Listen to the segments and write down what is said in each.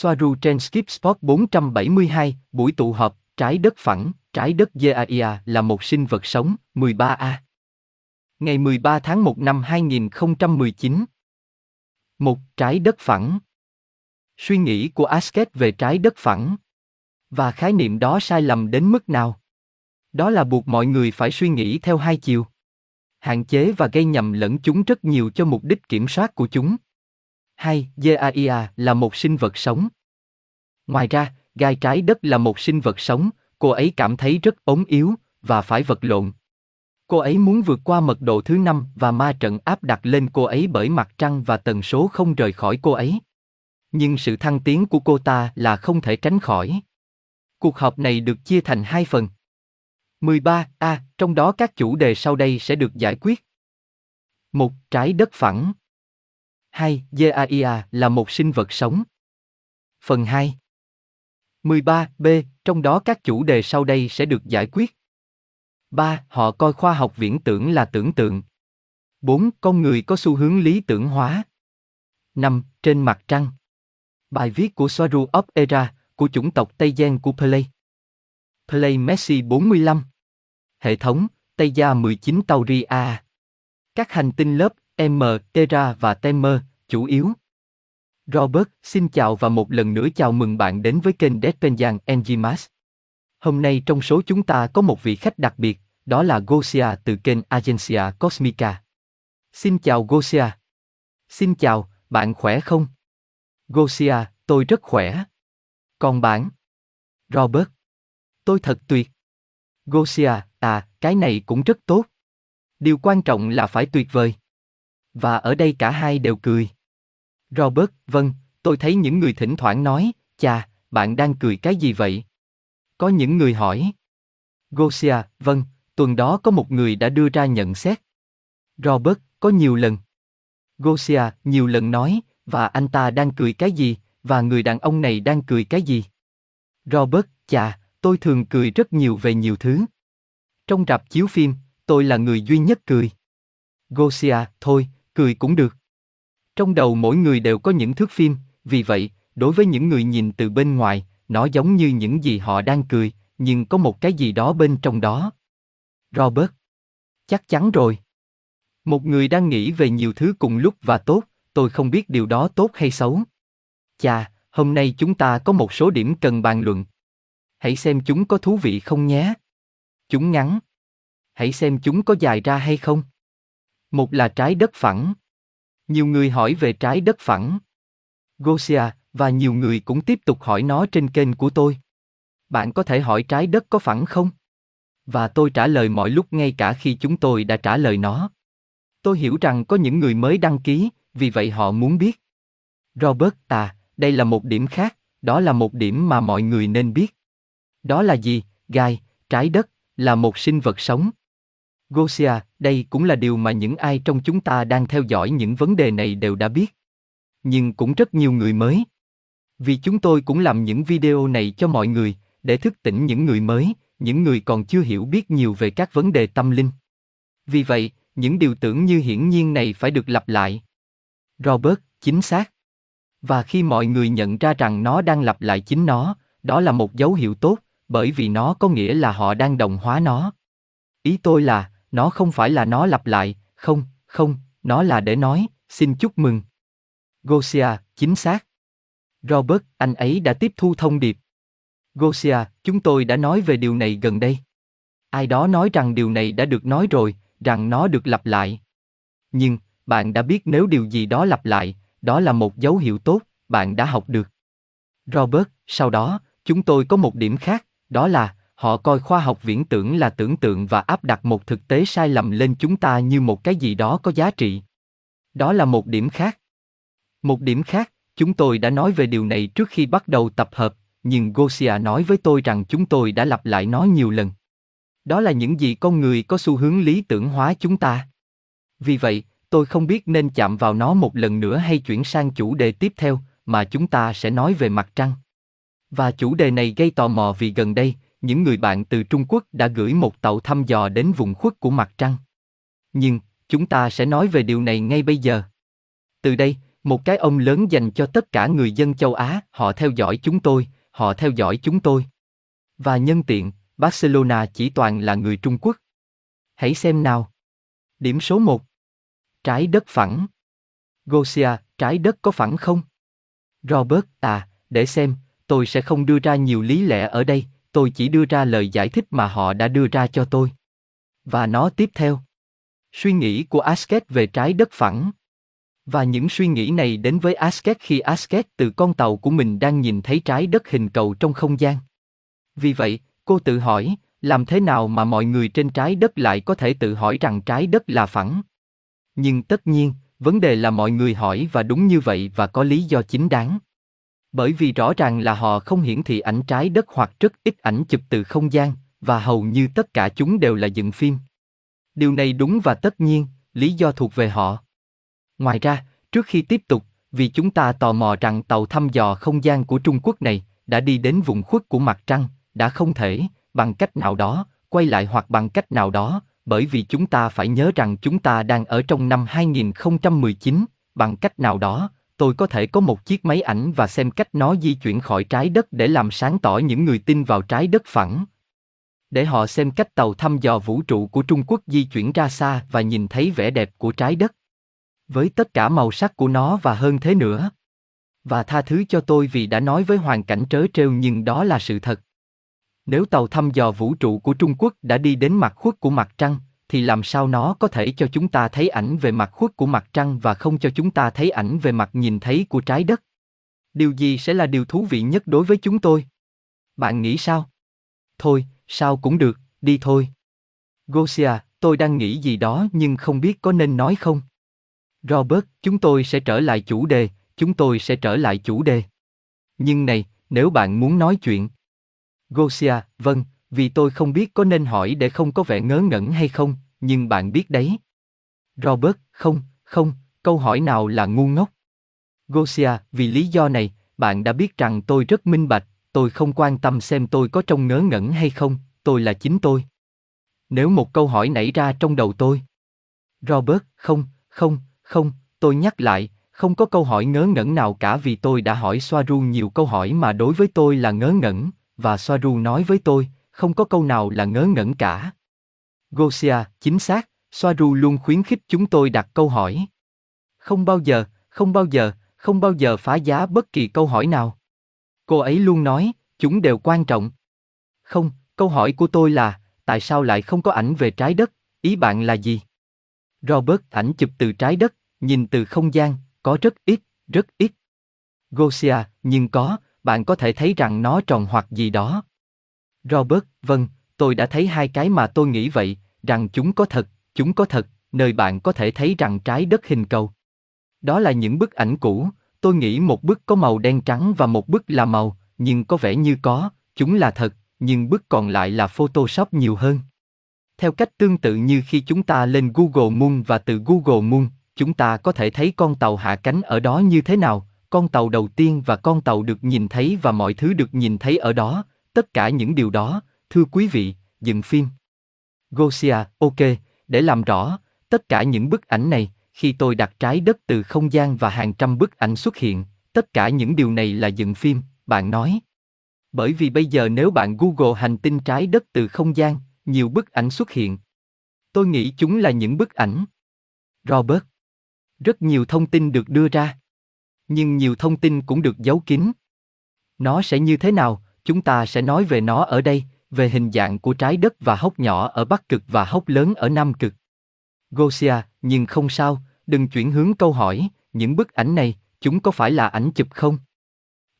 Soaru trên Skip Spot 472, buổi tụ họp, trái đất phẳng, trái đất Gaia là một sinh vật sống, 13A. Ngày 13 tháng 1 năm 2019. Một trái đất phẳng. Suy nghĩ của Asket về trái đất phẳng. Và khái niệm đó sai lầm đến mức nào? Đó là buộc mọi người phải suy nghĩ theo hai chiều. Hạn chế và gây nhầm lẫn chúng rất nhiều cho mục đích kiểm soát của chúng. Hai, Gaia là một sinh vật sống. Ngoài ra, gai trái đất là một sinh vật sống, cô ấy cảm thấy rất ốm yếu và phải vật lộn. Cô ấy muốn vượt qua mật độ thứ năm và ma trận áp đặt lên cô ấy bởi mặt trăng và tần số không rời khỏi cô ấy. Nhưng sự thăng tiến của cô ta là không thể tránh khỏi. Cuộc họp này được chia thành hai phần. 13. A. Trong đó các chủ đề sau đây sẽ được giải quyết. một Trái đất phẳng. 2. Gaia là một sinh vật sống. Phần 2. 13. B. Trong đó các chủ đề sau đây sẽ được giải quyết. 3. Họ coi khoa học viễn tưởng là tưởng tượng. 4. Con người có xu hướng lý tưởng hóa. 5. Trên mặt trăng. Bài viết của Soaru of Era, của chủng tộc Tây Gen của Play. Play Messi 45. Hệ thống, Tây Gia 19 Tauri A. Các hành tinh lớp M, Terra và Temer, chủ yếu. Robert, xin chào và một lần nữa chào mừng bạn đến với kênh Despenjan Enzimas. Hôm nay trong số chúng ta có một vị khách đặc biệt, đó là Gosia từ kênh Agencia Cosmica. Xin chào Gosia. Xin chào, bạn khỏe không? Gosia, tôi rất khỏe. Còn bạn? Robert. Tôi thật tuyệt. Gosia, à, cái này cũng rất tốt. Điều quan trọng là phải tuyệt vời. Và ở đây cả hai đều cười. Robert, vâng, tôi thấy những người thỉnh thoảng nói, chà, bạn đang cười cái gì vậy? Có những người hỏi. Gosia, vâng, tuần đó có một người đã đưa ra nhận xét. Robert, có nhiều lần. Gosia, nhiều lần nói, và anh ta đang cười cái gì, và người đàn ông này đang cười cái gì? Robert, chà, tôi thường cười rất nhiều về nhiều thứ. Trong rạp chiếu phim, tôi là người duy nhất cười. Gosia, thôi, cười cũng được. Trong đầu mỗi người đều có những thước phim, vì vậy, đối với những người nhìn từ bên ngoài, nó giống như những gì họ đang cười, nhưng có một cái gì đó bên trong đó. Robert. Chắc chắn rồi. Một người đang nghĩ về nhiều thứ cùng lúc và tốt, tôi không biết điều đó tốt hay xấu. Chà, hôm nay chúng ta có một số điểm cần bàn luận. Hãy xem chúng có thú vị không nhé. Chúng ngắn. Hãy xem chúng có dài ra hay không. Một là trái đất phẳng. Nhiều người hỏi về trái đất phẳng. Gosia, và nhiều người cũng tiếp tục hỏi nó trên kênh của tôi. Bạn có thể hỏi trái đất có phẳng không? Và tôi trả lời mọi lúc ngay cả khi chúng tôi đã trả lời nó. Tôi hiểu rằng có những người mới đăng ký, vì vậy họ muốn biết. Robert, à, đây là một điểm khác, đó là một điểm mà mọi người nên biết. Đó là gì? Gai, trái đất, là một sinh vật sống. Gosia, đây cũng là điều mà những ai trong chúng ta đang theo dõi những vấn đề này đều đã biết. Nhưng cũng rất nhiều người mới. Vì chúng tôi cũng làm những video này cho mọi người, để thức tỉnh những người mới, những người còn chưa hiểu biết nhiều về các vấn đề tâm linh. Vì vậy, những điều tưởng như hiển nhiên này phải được lặp lại. Robert, chính xác. Và khi mọi người nhận ra rằng nó đang lặp lại chính nó, đó là một dấu hiệu tốt, bởi vì nó có nghĩa là họ đang đồng hóa nó. Ý tôi là, nó không phải là nó lặp lại, không, không, nó là để nói, xin chúc mừng. Gosia, chính xác. Robert, anh ấy đã tiếp thu thông điệp. Gosia, chúng tôi đã nói về điều này gần đây. Ai đó nói rằng điều này đã được nói rồi, rằng nó được lặp lại. Nhưng, bạn đã biết nếu điều gì đó lặp lại, đó là một dấu hiệu tốt, bạn đã học được. Robert, sau đó, chúng tôi có một điểm khác, đó là, họ coi khoa học viễn tưởng là tưởng tượng và áp đặt một thực tế sai lầm lên chúng ta như một cái gì đó có giá trị. Đó là một điểm khác. Một điểm khác, chúng tôi đã nói về điều này trước khi bắt đầu tập hợp, nhưng Gosia nói với tôi rằng chúng tôi đã lặp lại nó nhiều lần. Đó là những gì con người có xu hướng lý tưởng hóa chúng ta. Vì vậy, tôi không biết nên chạm vào nó một lần nữa hay chuyển sang chủ đề tiếp theo, mà chúng ta sẽ nói về mặt trăng. Và chủ đề này gây tò mò vì gần đây, những người bạn từ Trung Quốc đã gửi một tàu thăm dò đến vùng khuất của mặt trăng. Nhưng, chúng ta sẽ nói về điều này ngay bây giờ. Từ đây, Một cái ông lớn dành cho tất cả người dân châu Á, họ theo dõi chúng tôi, họ theo dõi chúng tôi. Và nhân tiện, Barcelona chỉ toàn là người Trung Quốc. Hãy xem nào. Điểm số 1. Trái đất phẳng. Gosia, trái đất có phẳng không? Robert, à, để xem, tôi sẽ không đưa ra nhiều lý lẽ ở đây, tôi chỉ đưa ra lời giải thích mà họ đã đưa ra cho tôi. Và nó tiếp theo. Suy nghĩ của Asket về trái đất phẳng. Và những suy nghĩ này đến với Asket khi Asket từ con tàu của mình đang nhìn thấy trái đất hình cầu trong không gian. Vì vậy, cô tự hỏi, làm thế nào mà mọi người trên trái đất lại có thể tự hỏi rằng trái đất là phẳng? Nhưng tất nhiên, vấn đề là mọi người hỏi và đúng như vậy và có lý do chính đáng. Bởi vì rõ ràng là họ không hiển thị ảnh trái đất hoặc rất ít ảnh chụp từ không gian, và hầu như tất cả chúng đều là dựng phim. Điều này đúng và tất nhiên, lý do thuộc về họ. Ngoài ra, trước khi tiếp tục, vì chúng ta tò mò rằng tàu thăm dò không gian của Trung Quốc này đã đi đến vùng khuất của mặt trăng, đã không thể, bằng cách nào đó, quay lại hoặc bằng cách nào đó, bởi vì chúng ta phải nhớ rằng chúng ta đang ở trong năm 2019, bằng cách nào đó, tôi có thể có một chiếc máy ảnh và xem cách nó di chuyển khỏi trái đất để làm sáng tỏ những người tin vào trái đất phẳng. Để họ xem cách tàu thăm dò vũ trụ của Trung Quốc di chuyển ra xa và nhìn thấy vẻ đẹp của trái đất. Với tất cả màu sắc của nó và hơn thế nữa. Và tha thứ cho tôi vì đã nói với hoàn cảnh trớ trêu nhưng đó là sự thật. Nếu tàu thăm dò vũ trụ của Trung Quốc đã đi đến mặt khuất của mặt trăng, thì làm sao nó có thể cho chúng ta thấy ảnh về mặt khuất của mặt trăng và không cho chúng ta thấy ảnh về mặt nhìn thấy của trái đất? Điều gì sẽ là điều thú vị nhất đối với chúng tôi? Bạn nghĩ sao? Thôi, sao cũng được, đi thôi. Gosia, tôi đang nghĩ gì đó nhưng không biết có nên nói không? Robert, chúng tôi sẽ trở lại chủ đề, chúng tôi sẽ trở lại chủ đề. Nhưng này, nếu bạn muốn nói chuyện. Gosia, vâng, vì tôi không biết có nên hỏi để không có vẻ ngớ ngẩn hay không, nhưng bạn biết đấy. Robert, không, không, câu hỏi nào là ngu ngốc? Gosia, vì lý do này, bạn đã biết rằng tôi rất minh bạch, tôi không quan tâm xem tôi có trông ngớ ngẩn hay không, tôi là chính tôi. Nếu một câu hỏi nảy ra trong đầu tôi. Robert, không, không, không, tôi nhắc lại, không có câu hỏi ngớ ngẩn nào cả vì tôi đã hỏi Soaru nhiều câu hỏi mà đối với tôi là ngớ ngẩn, và Soaru nói với tôi, không có câu nào là ngớ ngẩn cả. Gosia, chính xác, Soaru luôn khuyến khích chúng tôi đặt câu hỏi. Không bao giờ, không bao giờ, không bao giờ phá giá bất kỳ câu hỏi nào. Cô ấy luôn nói, chúng đều quan trọng. Không, câu hỏi của tôi là, tại sao lại không có ảnh về trái đất, ý bạn là gì? Robert ảnh chụp từ trái đất, nhìn từ không gian, có rất ít, rất ít. Gosia, nhưng có, bạn có thể thấy rằng nó tròn hoặc gì đó. Robert, vâng, tôi đã thấy hai cái mà tôi nghĩ vậy, rằng chúng có thật, chúng có thật, nơi bạn có thể thấy rằng trái đất hình cầu. Đó là những bức ảnh cũ, tôi nghĩ một bức có màu đen trắng và một bức là màu, nhưng có vẻ như có, chúng là thật, nhưng bức còn lại là Photoshop nhiều hơn. Theo cách tương tự như khi chúng ta lên Google Moon và từ Google Moon, chúng ta có thể thấy con tàu hạ cánh ở đó như thế nào, con tàu đầu tiên và con tàu được nhìn thấy và mọi thứ được nhìn thấy ở đó, tất cả những điều đó, thưa quý vị, dựng phim. Gosia, ok, để làm rõ, tất cả những bức ảnh này, khi tôi đặt trái đất từ không gian và hàng trăm bức ảnh xuất hiện, tất cả những điều này là dựng phim, bạn nói. Bởi vì bây giờ nếu bạn Google hành tinh trái đất từ không gian, nhiều bức ảnh xuất hiện. Tôi nghĩ chúng là những bức ảnh. Robert. Rất nhiều thông tin được đưa ra. Nhưng nhiều thông tin cũng được giấu kín. Nó sẽ như thế nào, chúng ta sẽ nói về nó ở đây, về hình dạng của trái đất và hốc nhỏ ở Bắc Cực và hốc lớn ở Nam Cực. Gosia, nhưng không sao, đừng chuyển hướng câu hỏi, những bức ảnh này, chúng có phải là ảnh chụp không?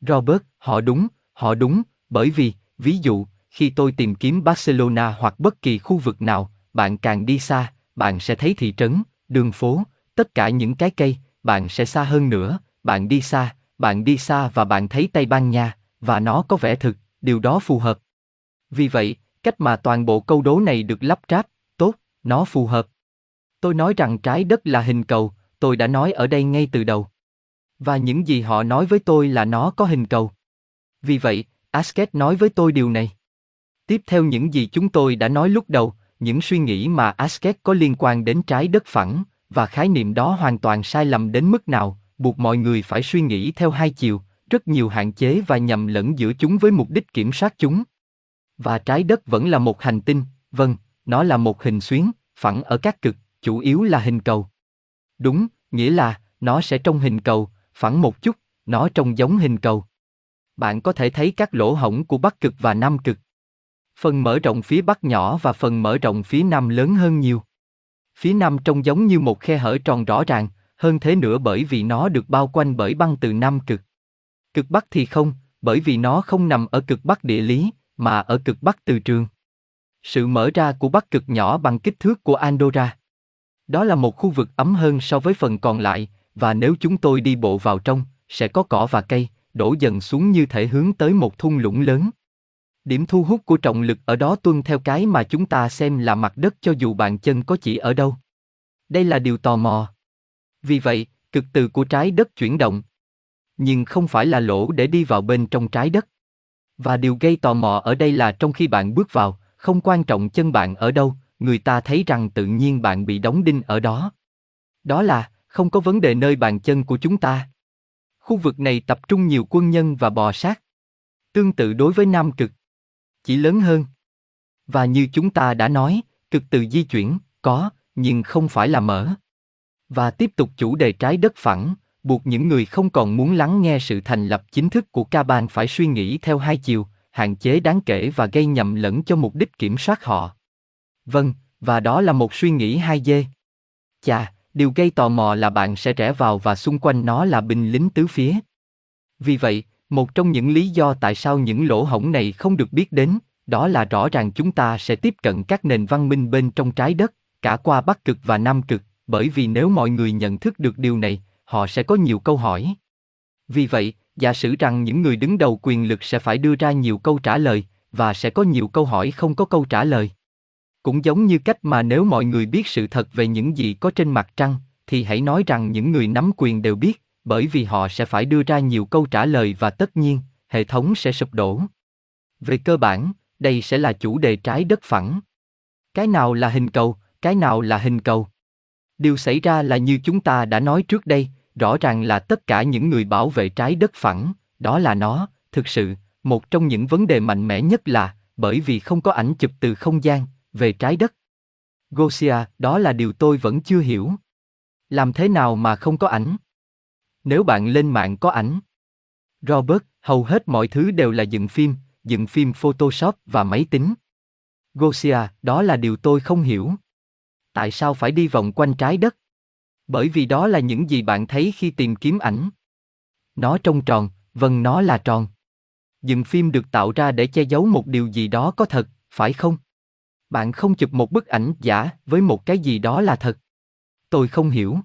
Robert, họ đúng, họ đúng, bởi vì, ví dụ, khi tôi tìm kiếm Barcelona hoặc bất kỳ khu vực nào, bạn càng đi xa, bạn sẽ thấy thị trấn, đường phố, tất cả những cái cây, bạn sẽ xa hơn nữa, bạn đi xa, bạn đi xa và bạn thấy Tây Ban Nha, và nó có vẻ thực, điều đó phù hợp. Vì vậy, cách mà toàn bộ câu đố này được lắp ráp, tốt, nó phù hợp. Tôi nói rằng trái đất là hình cầu, tôi đã nói ở đây ngay từ đầu. Và những gì họ nói với tôi là nó có hình cầu. Vì vậy, Asket nói với tôi điều này. Tiếp theo những gì chúng tôi đã nói lúc đầu, những suy nghĩ mà Asket có liên quan đến trái đất phẳng, và khái niệm đó hoàn toàn sai lầm đến mức nào, buộc mọi người phải suy nghĩ theo hai chiều, rất nhiều hạn chế và nhầm lẫn giữa chúng với mục đích kiểm soát chúng. Và trái đất vẫn là một hành tinh, vâng, nó là một hình xuyến, phẳng ở các cực, chủ yếu là hình cầu. Đúng, nghĩa là, nó sẽ trong hình cầu, phẳng một chút, nó trông giống hình cầu. Bạn có thể thấy các lỗ hổng của Bắc cực và Nam cực. Phần mở rộng phía Bắc nhỏ và phần mở rộng phía Nam lớn hơn nhiều. Phía Nam trông giống như một khe hở tròn rõ ràng, hơn thế nữa bởi vì nó được bao quanh bởi băng từ Nam cực. Cực Bắc thì không, bởi vì nó không nằm ở cực Bắc địa lý, mà ở cực Bắc từ trường. Sự mở ra của Bắc cực nhỏ bằng kích thước của Andorra. Đó là một khu vực ấm hơn so với phần còn lại, và nếu chúng tôi đi bộ vào trong, sẽ có cỏ và cây, đổ dần xuống như thể hướng tới một thung lũng lớn. Điểm thu hút của trọng lực ở đó tuân theo cái mà chúng ta xem là mặt đất cho dù bàn chân có chỉ ở đâu. Đây là điều tò mò. Vì vậy, cực từ của trái đất chuyển động. Nhưng không phải là lỗ để đi vào bên trong trái đất. Và điều gây tò mò ở đây là trong khi bạn bước vào, không quan trọng chân bạn ở đâu, người ta thấy rằng tự nhiên bạn bị đóng đinh ở đó. Đó là, không có vấn đề nơi bàn chân của chúng ta. Khu vực này tập trung nhiều quân nhân và bò sát. Tương tự đối với Nam Cực. Chỉ lớn hơn. Và như chúng ta đã nói, cực từ di chuyển, có, nhưng không phải là mở. Và tiếp tục chủ đề trái đất phẳng, buộc những người không còn muốn lắng nghe sự thành lập chính thức của ca bàn phải suy nghĩ theo hai chiều, hạn chế đáng kể và gây nhầm lẫn cho mục đích kiểm soát họ. Vâng, và đó là một suy nghĩ hai dê. Chà, điều gây tò mò là bạn sẽ rẽ vào và xung quanh nó là binh lính tứ phía. Vì vậy, một trong những lý do tại sao những lỗ hổng này không được biết đến, đó là rõ ràng chúng ta sẽ tiếp cận các nền văn minh bên trong trái đất, cả qua Bắc cực và Nam cực, bởi vì nếu mọi người nhận thức được điều này, họ sẽ có nhiều câu hỏi. Vì vậy, giả sử rằng những người đứng đầu quyền lực sẽ phải đưa ra nhiều câu trả lời, và sẽ có nhiều câu hỏi không có câu trả lời. Cũng giống như cách mà nếu mọi người biết sự thật về những gì có trên mặt trăng, thì hãy nói rằng những người nắm quyền đều biết, bởi vì họ sẽ phải đưa ra nhiều câu trả lời và tất nhiên, hệ thống sẽ sụp đổ. Về cơ bản, đây sẽ là chủ đề trái đất phẳng. Cái nào là hình cầu, cái nào là hình cầu? Điều xảy ra là như chúng ta đã nói trước đây, rõ ràng là tất cả những người bảo vệ trái đất phẳng, đó là nó, thực sự, một trong những vấn đề mạnh mẽ nhất là, bởi vì không có ảnh chụp từ không gian, về trái đất. Gosia, đó là điều tôi vẫn chưa hiểu. Làm thế nào mà không có ảnh? Nếu bạn lên mạng có ảnh. Robert, hầu hết mọi thứ đều là dựng phim, dựng phim Photoshop và máy tính. Gosia, đó là điều tôi không hiểu. Tại sao phải đi vòng quanh trái đất? Bởi vì đó là những gì bạn thấy khi tìm kiếm ảnh. Nó trông tròn, vâng nó là tròn. Dựng phim được tạo ra để che giấu một điều gì đó có thật, phải không? Bạn không chụp một bức ảnh giả với một cái gì đó là thật. Tôi không hiểu.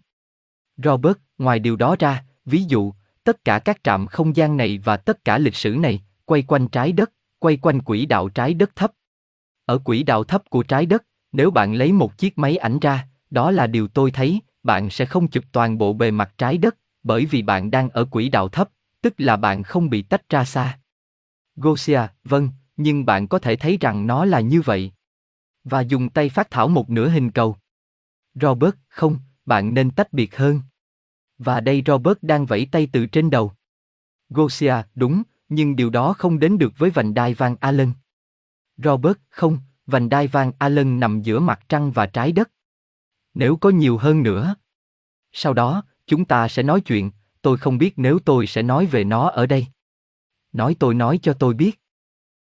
Robert, ngoài điều đó ra, ví dụ, tất cả các trạm không gian này và tất cả lịch sử này, quay quanh trái đất, quay quanh quỹ đạo trái đất thấp. Ở quỹ đạo thấp của trái đất, nếu bạn lấy một chiếc máy ảnh ra, đó là điều tôi thấy, bạn sẽ không chụp toàn bộ bề mặt trái đất, bởi vì bạn đang ở quỹ đạo thấp, tức là bạn không bị tách ra xa. Gosia, vâng, nhưng bạn có thể thấy rằng nó là như vậy. Và dùng tay phát thảo một nửa hình cầu. Robert, không, bạn nên tách biệt hơn. Và đây Robert đang vẫy tay từ trên đầu. Gosia, đúng, nhưng điều đó không đến được với vành đai Van Allen. Robert, không, vành đai Van Allen nằm giữa mặt trăng và trái đất. Nếu có nhiều hơn nữa. Sau đó, chúng ta sẽ nói chuyện, tôi không biết nếu tôi sẽ nói về nó ở đây. Nói tôi nói cho tôi biết.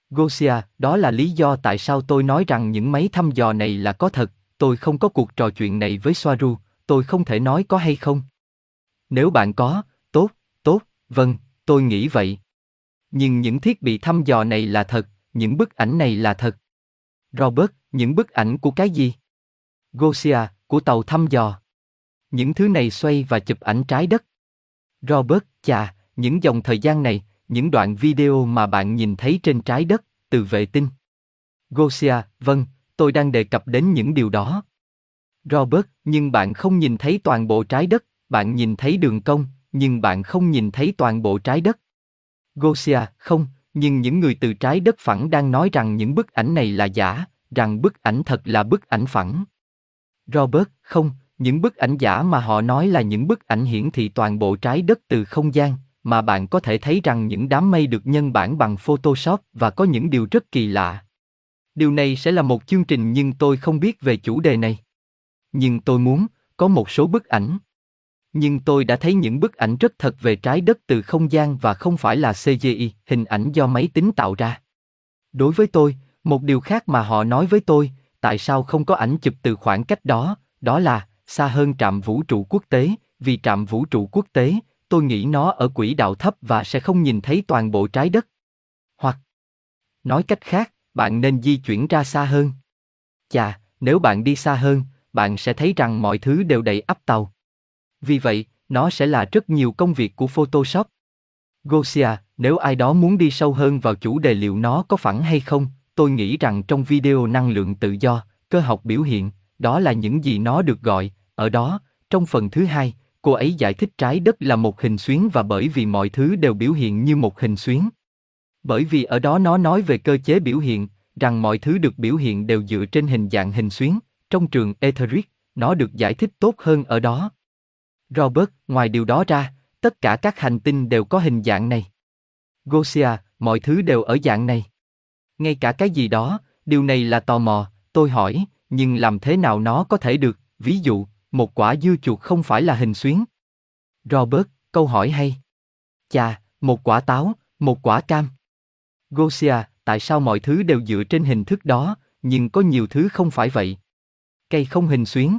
Gosia, đó là lý do tại sao tôi nói rằng những máy thăm dò này là có thật, tôi không có cuộc trò chuyện này với Soaru, tôi không thể nói có hay không. Nếu bạn có, tốt, tốt, vâng, tôi nghĩ vậy. Nhưng những thiết bị thăm dò này là thật, những bức ảnh này là thật. Robert, những bức ảnh của cái gì? Gosia, của tàu thăm dò. Những thứ này xoay và chụp ảnh trái đất. Robert, chà, những dòng thời gian này, những đoạn video mà bạn nhìn thấy trên trái đất, từ vệ tinh. Gosia, vâng, tôi đang đề cập đến những điều đó. Robert, nhưng bạn không nhìn thấy toàn bộ trái đất, bạn nhìn thấy đường cong, nhưng bạn không nhìn thấy toàn bộ trái đất. Gosia, không, nhưng những người từ trái đất phẳng đang nói rằng những bức ảnh này là giả, rằng bức ảnh thật là bức ảnh phẳng. Robert, không, Những bức ảnh giả mà họ nói là những bức ảnh hiển thị toàn bộ trái đất từ không gian, mà bạn có thể thấy rằng những đám mây được nhân bản bằng Photoshop và có những điều rất kỳ lạ. Điều này sẽ là một chương trình nhưng tôi không biết về chủ đề này. Nhưng tôi muốn, có một số bức ảnh. Nhưng tôi đã thấy những bức ảnh rất thật về trái đất từ không gian và không phải là CGI, hình ảnh do máy tính tạo ra. Đối với tôi, một điều khác mà họ nói với tôi, tại sao không có ảnh chụp từ khoảng cách đó, đó là xa hơn trạm vũ trụ quốc tế, vì trạm vũ trụ quốc tế, tôi nghĩ nó ở quỹ đạo thấp và sẽ không nhìn thấy toàn bộ trái đất. Hoặc, nói cách khác, bạn nên di chuyển ra xa hơn. Chà, nếu bạn đi xa hơn, bạn sẽ thấy rằng mọi thứ đều đầy ắp tàu. Vì vậy, nó sẽ là rất nhiều công việc của Photoshop. Gosia, nếu ai đó muốn đi sâu hơn vào chủ đề liệu nó có phẳng hay không, tôi nghĩ rằng trong video năng lượng tự do, cơ học biểu hiện, đó là những gì nó được gọi, ở đó, trong phần thứ hai, cô ấy giải thích trái đất là một hình xuyến và bởi vì mọi thứ đều biểu hiện như một hình xuyến. Bởi vì ở đó nó nói về cơ chế biểu hiện, rằng mọi thứ được biểu hiện đều dựa trên hình dạng hình xuyến, trong trường Etheric, nó được giải thích tốt hơn ở đó. Robert, ngoài điều đó ra, tất cả các hành tinh đều có hình dạng này. Gosia, mọi thứ đều ở dạng này. Ngay cả cái gì đó, điều này là tò mò, tôi hỏi, nhưng làm thế nào nó có thể được, ví dụ, một quả dưa chuột không phải là hình xuyến. Robert, câu hỏi hay. Chà, một quả táo, một quả cam. Gosia, tại sao mọi thứ đều dựa trên hình thức đó, nhưng có nhiều thứ không phải vậy? Cây không hình xuyến.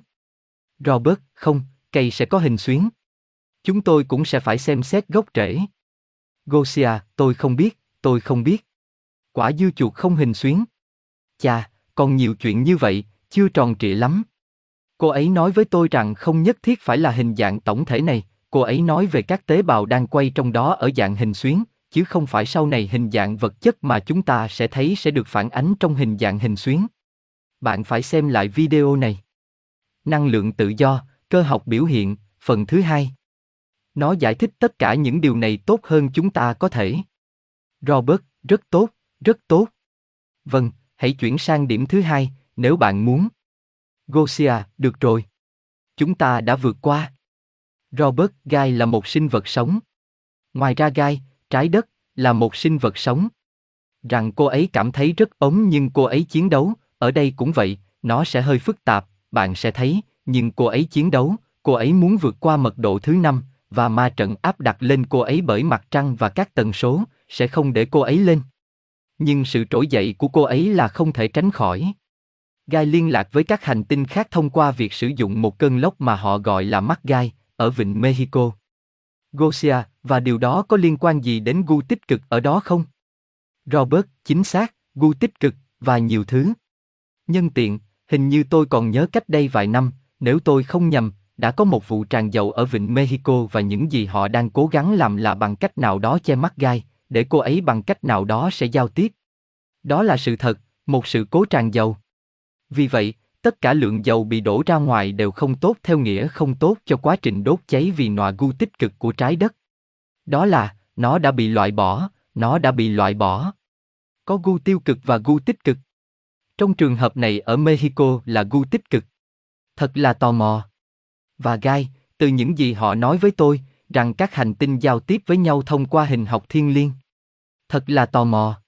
Robert, không, cây sẽ có hình xuyến. Chúng tôi cũng sẽ phải xem xét gốc rễ. Gosia, tôi không biết, tôi không biết. Quả dưa chuột không hình xuyến. Chà, còn nhiều chuyện như vậy, chưa tròn trịa lắm. Cô ấy nói với tôi rằng không nhất thiết phải là hình dạng tổng thể này, cô ấy nói về các tế bào đang quay trong đó ở dạng hình xuyến, chứ không phải sau này hình dạng vật chất mà chúng ta sẽ thấy sẽ được phản ánh trong hình dạng hình xuyến. Bạn phải xem lại video này. Năng lượng tự do, cơ học biểu hiện, phần thứ hai. Nó giải thích tất cả những điều này tốt hơn chúng ta có thể. Robert, rất tốt, rất tốt. Vâng, hãy chuyển sang điểm thứ hai, nếu bạn muốn. Gosia, được rồi. Chúng ta đã vượt qua. Robert, gai là một sinh vật sống. Ngoài ra gai, trái đất, là một sinh vật sống. Rằng cô ấy cảm thấy rất ống nhưng cô ấy chiến đấu, ở đây cũng vậy, nó sẽ hơi phức tạp, bạn sẽ thấy, nhưng cô ấy chiến đấu, cô ấy muốn vượt qua mật độ thứ năm, và ma trận áp đặt lên cô ấy bởi mặt trăng và các tần số, sẽ không để cô ấy lên. Nhưng sự trỗi dậy của cô ấy là không thể tránh khỏi. Gai liên lạc với các hành tinh khác thông qua việc sử dụng một cơn lốc mà họ gọi là mắt gai, ở vịnh Mexico. Gosia, và điều đó có liên quan gì đến gu tích cực ở đó không? Robert, chính xác, gu tích cực, và nhiều thứ. Nhân tiện, hình như tôi còn nhớ cách đây vài năm, nếu tôi không nhầm, đã có một vụ tràn dầu ở vịnh Mexico và những gì họ đang cố gắng làm là bằng cách nào đó che mắt gai, để cô ấy bằng cách nào đó sẽ giao tiếp. Đó là sự thật, một sự cố tràn dầu. Vì vậy, tất cả lượng dầu bị đổ ra ngoài đều không tốt theo nghĩa không tốt cho quá trình đốt cháy vì nọa gu tích cực của trái đất. Đó là, nó đã bị loại bỏ, nó đã bị loại bỏ. Có gu tiêu cực và gu tích cực. Trong trường hợp này ở Mexico là gu tích cực. Thật là tò mò. Và gai, từ những gì họ nói với tôi, rằng các hành tinh giao tiếp với nhau thông qua hình học thiên liêng. Thật là tò mò.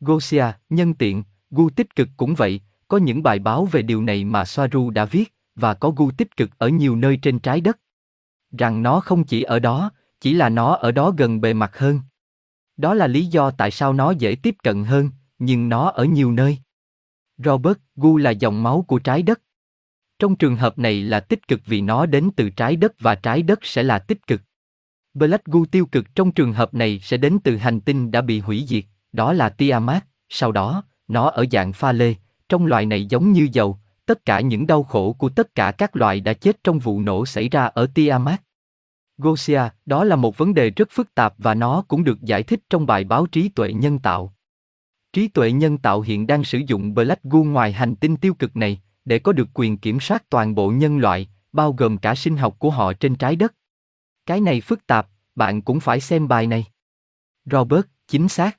Gosia, nhân tiện, gu tích cực cũng vậy, có những bài báo về điều này mà Soaru đã viết, và có gu tích cực ở nhiều nơi trên trái đất. Rằng nó không chỉ ở đó, chỉ là nó ở đó gần bề mặt hơn. Đó là lý do tại sao nó dễ tiếp cận hơn, nhưng nó ở nhiều nơi. Robert, gu là dòng máu của trái đất. Trong trường hợp này là tích cực vì nó đến từ trái đất và trái đất sẽ là tích cực. Black gu tiêu cực trong trường hợp này sẽ đến từ hành tinh đã bị hủy diệt, đó là Tiamat, sau đó, nó ở dạng pha lê, trong loại này giống như dầu, tất cả những đau khổ của tất cả các loại đã chết trong vụ nổ xảy ra ở Tiamat. Gosia, đó là một vấn đề rất phức tạp và nó cũng được giải thích trong bài báo trí tuệ nhân tạo. Trí tuệ nhân tạo hiện đang sử dụng Black Goo ngoài hành tinh tiêu cực này, để có được quyền kiểm soát toàn bộ nhân loại, bao gồm cả sinh học của họ trên trái đất. Cái này phức tạp, bạn cũng phải xem bài này. Robert, chính xác.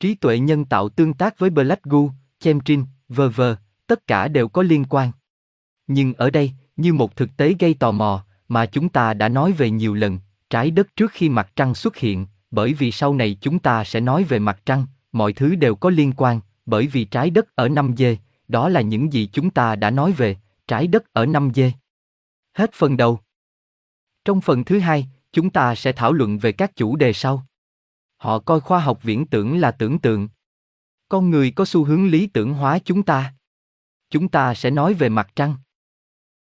Trí tuệ nhân tạo tương tác với Blackgoo, Chemtrin, vờ vờ, tất cả đều có liên quan. Nhưng ở đây, như một thực tế gây tò mò, mà chúng ta đã nói về nhiều lần, trái đất trước khi mặt trăng xuất hiện, bởi vì sau này chúng ta sẽ nói về mặt trăng, mọi thứ đều có liên quan, bởi vì trái đất ở 5D, đó là những gì chúng ta đã nói về, trái đất ở 5D. Hết phần đầu. Trong phần thứ hai, chúng ta sẽ thảo luận về các chủ đề sau. Họ coi khoa học viễn tưởng là tưởng tượng. Con người có xu hướng lý tưởng hóa chúng ta. Chúng ta sẽ nói về mặt trăng.